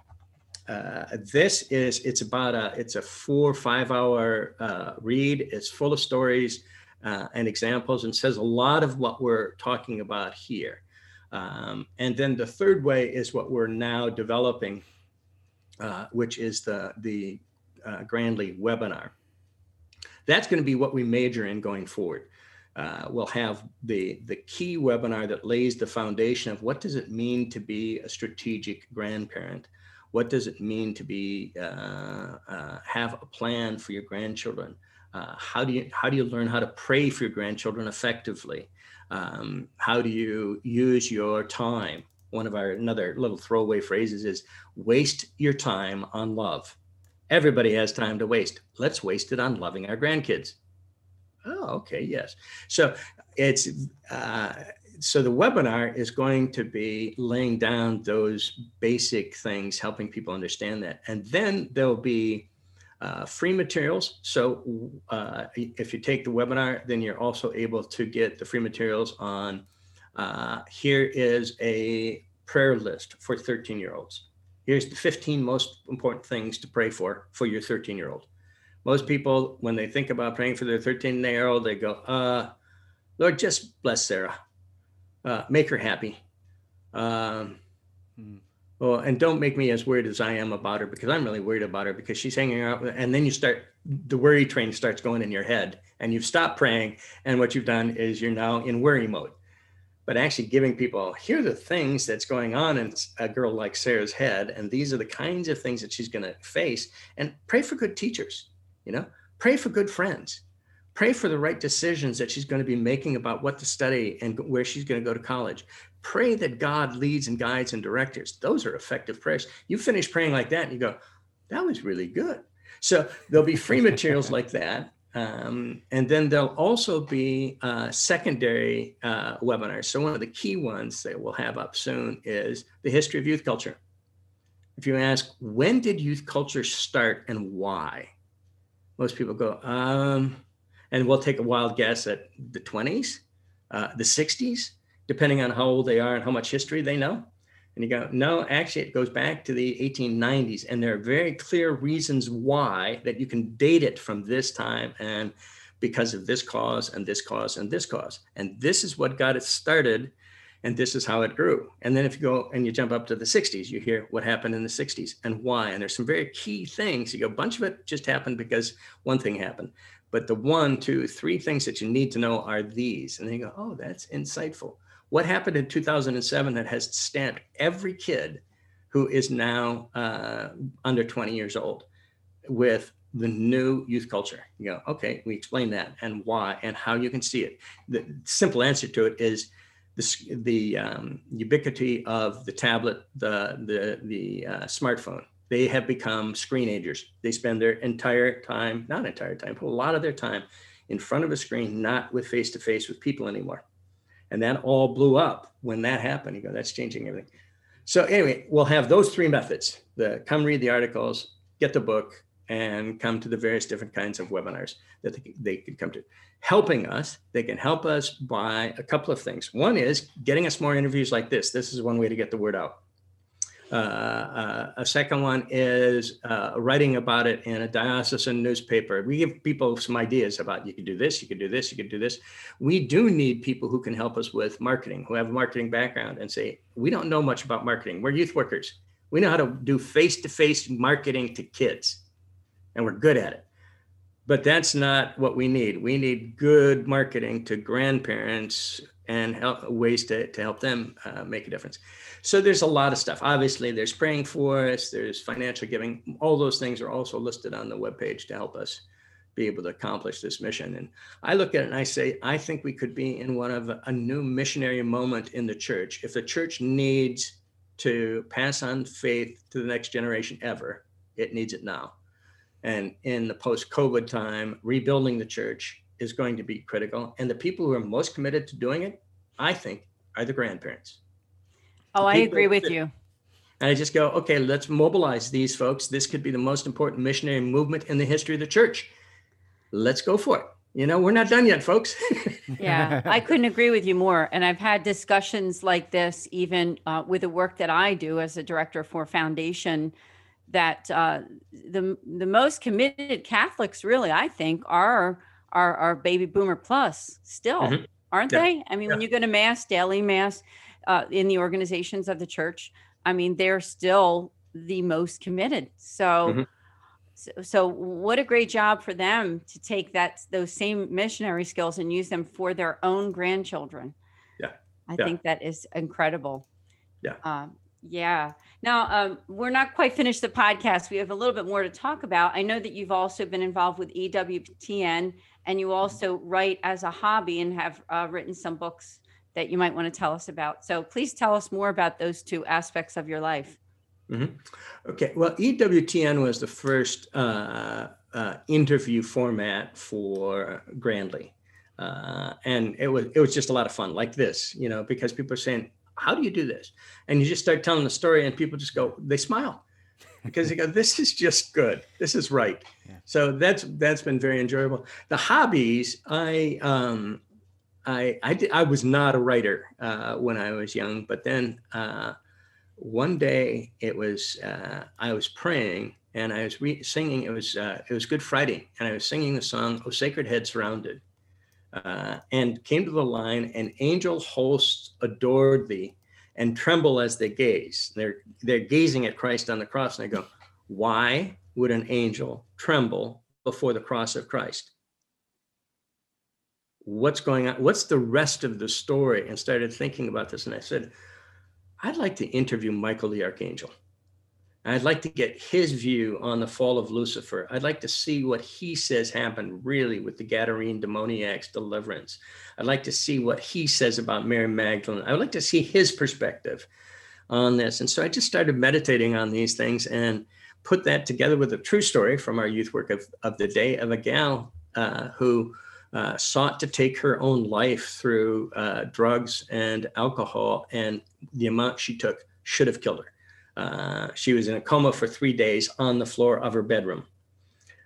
uh, this is, it's about a, it's a four, five hour uh, read. It's full of stories uh, and examples and says a lot of what we're talking about here. Um, and then the third way is what we're now developing, uh, which is the, the uh, Grandly webinar. That's going to be what we major in going forward. Uh, we'll have the, the key webinar that lays the foundation of what does it mean to be a strategic grandparent? What does it mean to be uh, uh, have a plan for your grandchildren? Uh, how do you how do you learn how to pray for your grandchildren effectively? Um, how do you use your time? One of our another little throwaway phrases is waste your time on love. Everybody has time to waste. Let's waste it on loving our grandkids. Oh, okay, yes. So it's uh, so the webinar is going to be laying down those basic things, helping people understand that. And then there'll be uh, free materials. So uh, if you take the webinar, then you're also able to get the free materials on uh, here is a prayer list for 13 year olds. Here's the 15 most important things to pray for for your 13 year old. Most people, when they think about praying for their 13 year old, they go, uh, Lord, just bless Sarah, uh, make her happy. Um, hmm. Well, and don't make me as worried as I am about her because I'm really worried about her because she's hanging out. And then you start, the worry train starts going in your head and you've stopped praying. And what you've done is you're now in worry mode. But actually giving people, here are the things that's going on in a girl like Sarah's head. And these are the kinds of things that she's going to face. And pray for good teachers, you know, pray for good friends pray for the right decisions that she's going to be making about what to study and where she's going to go to college pray that God leads and guides and directors. Those are effective prayers. You finish praying like that and you go, that was really good. So there'll be free materials like that. Um, and then there'll also be uh, secondary uh, webinars. So one of the key ones that we'll have up soon is the history of youth culture. If you ask, when did youth culture start and why? Most people go, um, and we'll take a wild guess at the 20s, uh, the 60s, depending on how old they are and how much history they know. And you go, no, actually, it goes back to the 1890s. And there are very clear reasons why that you can date it from this time and because of this cause and this cause and this cause. And this is what got it started. And this is how it grew. And then if you go and you jump up to the 60s, you hear what happened in the 60s and why. And there's some very key things. You go, a bunch of it just happened because one thing happened. But the one, two, three things that you need to know are these. And then you go, oh, that's insightful. What happened in 2007 that has stamped every kid who is now uh, under 20 years old with the new youth culture? You go, okay, we explain that and why and how you can see it. The simple answer to it is the, the um, ubiquity of the tablet, the, the, the uh, smartphone. They have become screenagers. They spend their entire time, not entire time, but a lot of their time in front of a screen, not with face to face with people anymore. And that all blew up when that happened. You go, that's changing everything. So anyway, we'll have those three methods: the come read the articles, get the book, and come to the various different kinds of webinars that they, they can come to. Helping us, they can help us by a couple of things. One is getting us more interviews like this. This is one way to get the word out. Uh, uh, a second one is uh, writing about it in a diocesan newspaper. We give people some ideas about you can do this, you can do this, you can do this. We do need people who can help us with marketing, who have a marketing background and say, we don't know much about marketing. We're youth workers. We know how to do face to face marketing to kids, and we're good at it. But that's not what we need. We need good marketing to grandparents and help, ways to, to help them uh, make a difference. So there's a lot of stuff. Obviously, there's praying for us, there's financial giving. All those things are also listed on the webpage to help us be able to accomplish this mission. And I look at it and I say, I think we could be in one of a new missionary moment in the church. If the church needs to pass on faith to the next generation ever, it needs it now. And in the post COVID time, rebuilding the church is going to be critical. And the people who are most committed to doing it, I think, are the grandparents. Oh, I agree with you. And I just go, okay, let's mobilize these folks. This could be the most important missionary movement in the history of the church. Let's go for it. You know, we're not done yet, folks. yeah, I couldn't agree with you more. And I've had discussions like this even uh, with the work that I do as a director for foundation. That uh, the the most committed Catholics, really, I think, are are are baby boomer plus still, mm-hmm. aren't yeah. they? I mean, yeah. when you go to mass, daily mass, uh, in the organizations of the church, I mean, they're still the most committed. So, mm-hmm. so, so, what a great job for them to take that those same missionary skills and use them for their own grandchildren. Yeah, I yeah. think that is incredible. Yeah. Um, yeah. Now, um, we're not quite finished the podcast. We have a little bit more to talk about. I know that you've also been involved with EWTN and you also write as a hobby and have uh, written some books that you might want to tell us about. So please tell us more about those two aspects of your life. Mm-hmm. Okay. Well, EWTN was the first uh, uh, interview format for Grandly. Uh, and it was it was just a lot of fun, like this, you know, because people are saying, "How do you do this?" And you just start telling the story, and people just go, they smile because you go, "This is just good. This is right." Yeah. So that's that's been very enjoyable. The hobbies, I um, I I, did, I was not a writer uh, when I was young, but then uh, one day it was uh, I was praying and I was re- singing. It was uh, it was Good Friday, and I was singing the song "O Sacred Head Surrounded," uh, and came to the line, "An angel hosts adored thee, and tremble as they gaze." They're they're gazing at Christ on the cross, and I go, "Why would an angel tremble before the cross of Christ?" What's going on? What's the rest of the story? And started thinking about this, and I said, "I'd like to interview Michael the Archangel." I'd like to get his view on the fall of Lucifer. I'd like to see what he says happened really with the Gadarene demoniac's deliverance. I'd like to see what he says about Mary Magdalene. I would like to see his perspective on this. And so I just started meditating on these things and put that together with a true story from our youth work of, of the day of a gal uh, who uh, sought to take her own life through uh, drugs and alcohol, and the amount she took should have killed her. Uh, she was in a coma for three days on the floor of her bedroom.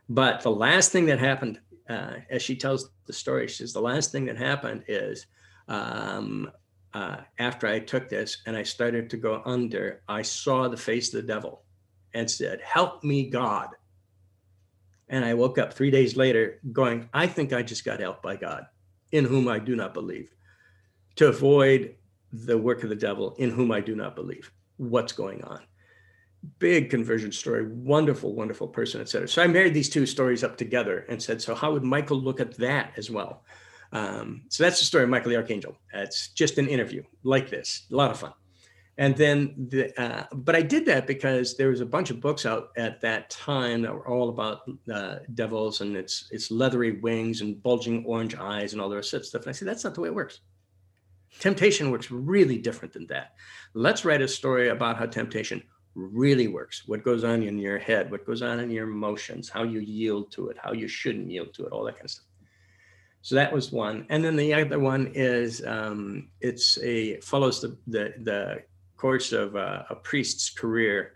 But the last thing that happened, uh, as she tells the story, she says, the last thing that happened is um, uh, after I took this and I started to go under, I saw the face of the devil and said, Help me, God. And I woke up three days later going, I think I just got helped by God, in whom I do not believe, to avoid the work of the devil, in whom I do not believe what's going on. Big conversion story, wonderful, wonderful person, etc. So I married these two stories up together and said, so how would Michael look at that as well? Um, so that's the story of Michael the Archangel. It's just an interview like this, a lot of fun. And then, the, uh, but I did that because there was a bunch of books out at that time that were all about uh, devils and its its leathery wings and bulging orange eyes and all the rest of stuff. And I said, that's not the way it works. Temptation works really different than that. Let's write a story about how temptation really works, what goes on in your head, what goes on in your emotions, how you yield to it, how you shouldn't yield to it, all that kind of stuff. So that was one, and then the other one is um, it's a follows the the, the course of a, a priest's career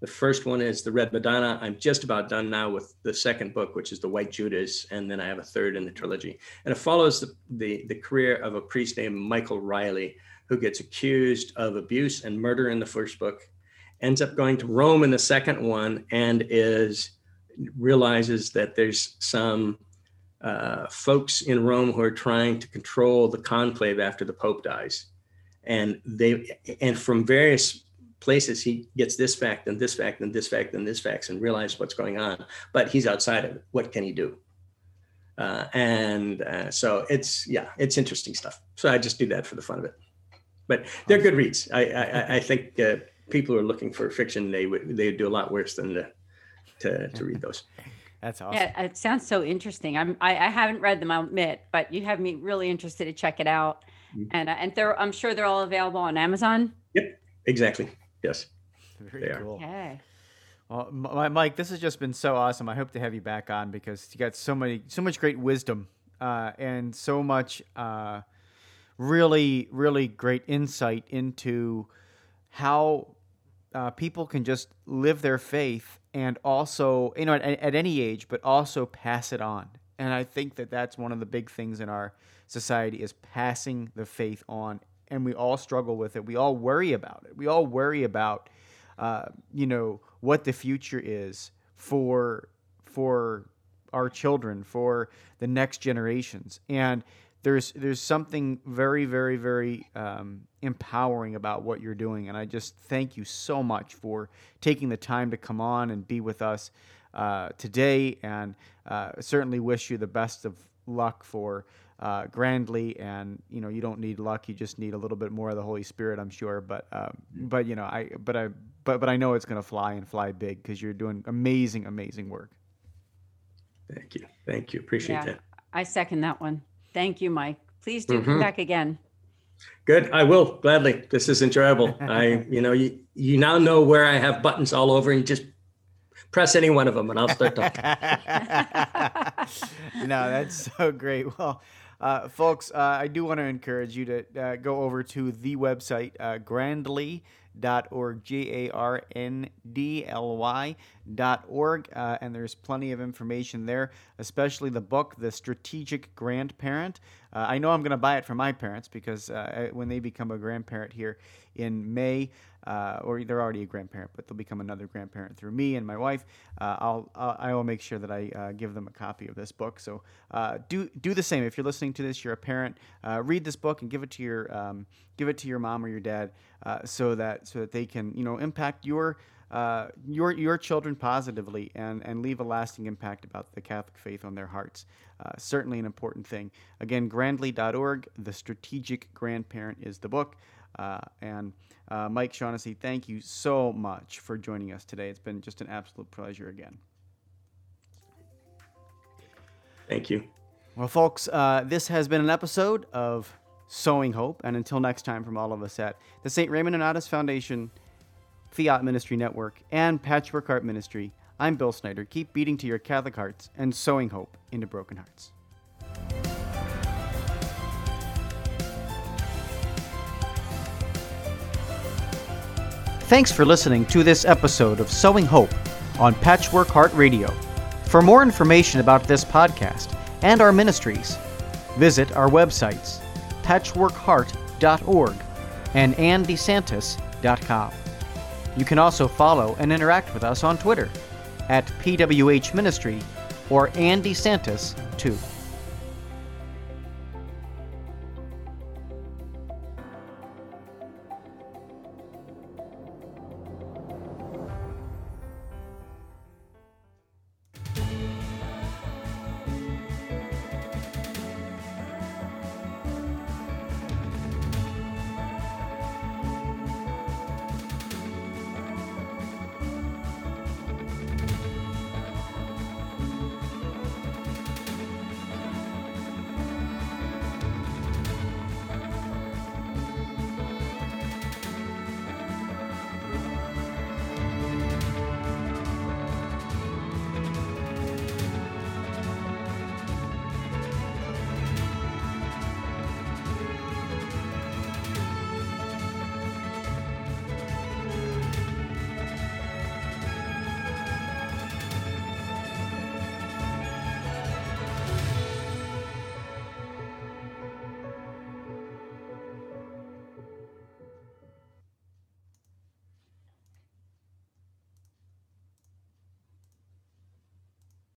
the first one is the Red Madonna. I'm just about done now with the second book, which is the White Judas, and then I have a third in the trilogy. And it follows the, the, the career of a priest named Michael Riley, who gets accused of abuse and murder in the first book, ends up going to Rome in the second one, and is realizes that there's some uh, folks in Rome who are trying to control the conclave after the Pope dies, and they and from various places he gets this fact and this fact and this fact and this fact and realize what's going on but he's outside of it. What can he do? Uh, and uh, so it's yeah it's interesting stuff. So i just do that for the fun of it. But they're good reads. I i, I think uh, people who are looking for fiction they would they would do a lot worse than to to, to read those. That's awesome. Yeah it sounds so interesting. I'm i, I haven't read them i'll admit but you have me really interested to check it out. Mm-hmm. and uh, and they're i'm sure they're all available on amazon? Yep exactly Yes. Very they cool. Okay. Well, Mike, this has just been so awesome. I hope to have you back on because you got so many, so much great wisdom, uh, and so much uh, really, really great insight into how uh, people can just live their faith and also, you know, at, at any age, but also pass it on. And I think that that's one of the big things in our society is passing the faith on and we all struggle with it. We all worry about it. We all worry about, uh, you know, what the future is for for our children, for the next generations, and there's there's something very very very um, empowering about what you're doing, and I just thank you so much for taking the time to come on and be with us uh, today, and uh, certainly wish you the best of luck for uh, grandly, and you know you don't need luck; you just need a little bit more of the Holy Spirit, I'm sure. But um, but you know I but I but but I know it's going to fly and fly big because you're doing amazing amazing work. Thank you, thank you, appreciate yeah, that. I second that one. Thank you, Mike. Please do mm-hmm. come back again. Good, I will gladly. This is enjoyable. I you know you you now know where I have buttons all over, and you just press any one of them and I'll start talking. no, that's so great. Well, Uh, folks, uh, I do want to encourage you to uh, go over to the website, uh, grandly.org, G A R N D L Y dot uh, and there's plenty of information there, especially the book, The Strategic Grandparent. Uh, I know I'm going to buy it for my parents because uh, when they become a grandparent here in May, uh, or they're already a grandparent, but they'll become another grandparent through me and my wife. Uh, I'll, I'll I will make sure that I uh, give them a copy of this book. So uh, do do the same. If you're listening to this, you're a parent. Uh, read this book and give it to your um, give it to your mom or your dad, uh, so that so that they can you know impact your. your your children positively and and leave a lasting impact about the Catholic faith on their hearts. certainly an important thing. Again, grandly.org. The Strategic Grandparent is the book. Uh, and uh, Mike Shaughnessy, thank you so much for joining us today. It's been just an absolute pleasure again. Thank you. Well, folks, uh, this has been an episode of Sowing Hope. And until next time, from all of us at the St. Raymond Nonnatus Foundation, Fiat Ministry Network, and Patchwork Heart Ministry, I'm Bill Snyder. Keep beating to your Catholic hearts and sowing hope into broken hearts. Thanks for listening to this episode of Sowing Hope on Patchwork Heart Radio. For more information about this podcast and our ministries, visit our websites patchworkheart.org and andesantis.com. You can also follow and interact with us on Twitter at PWH Ministry or Andy Santis 2.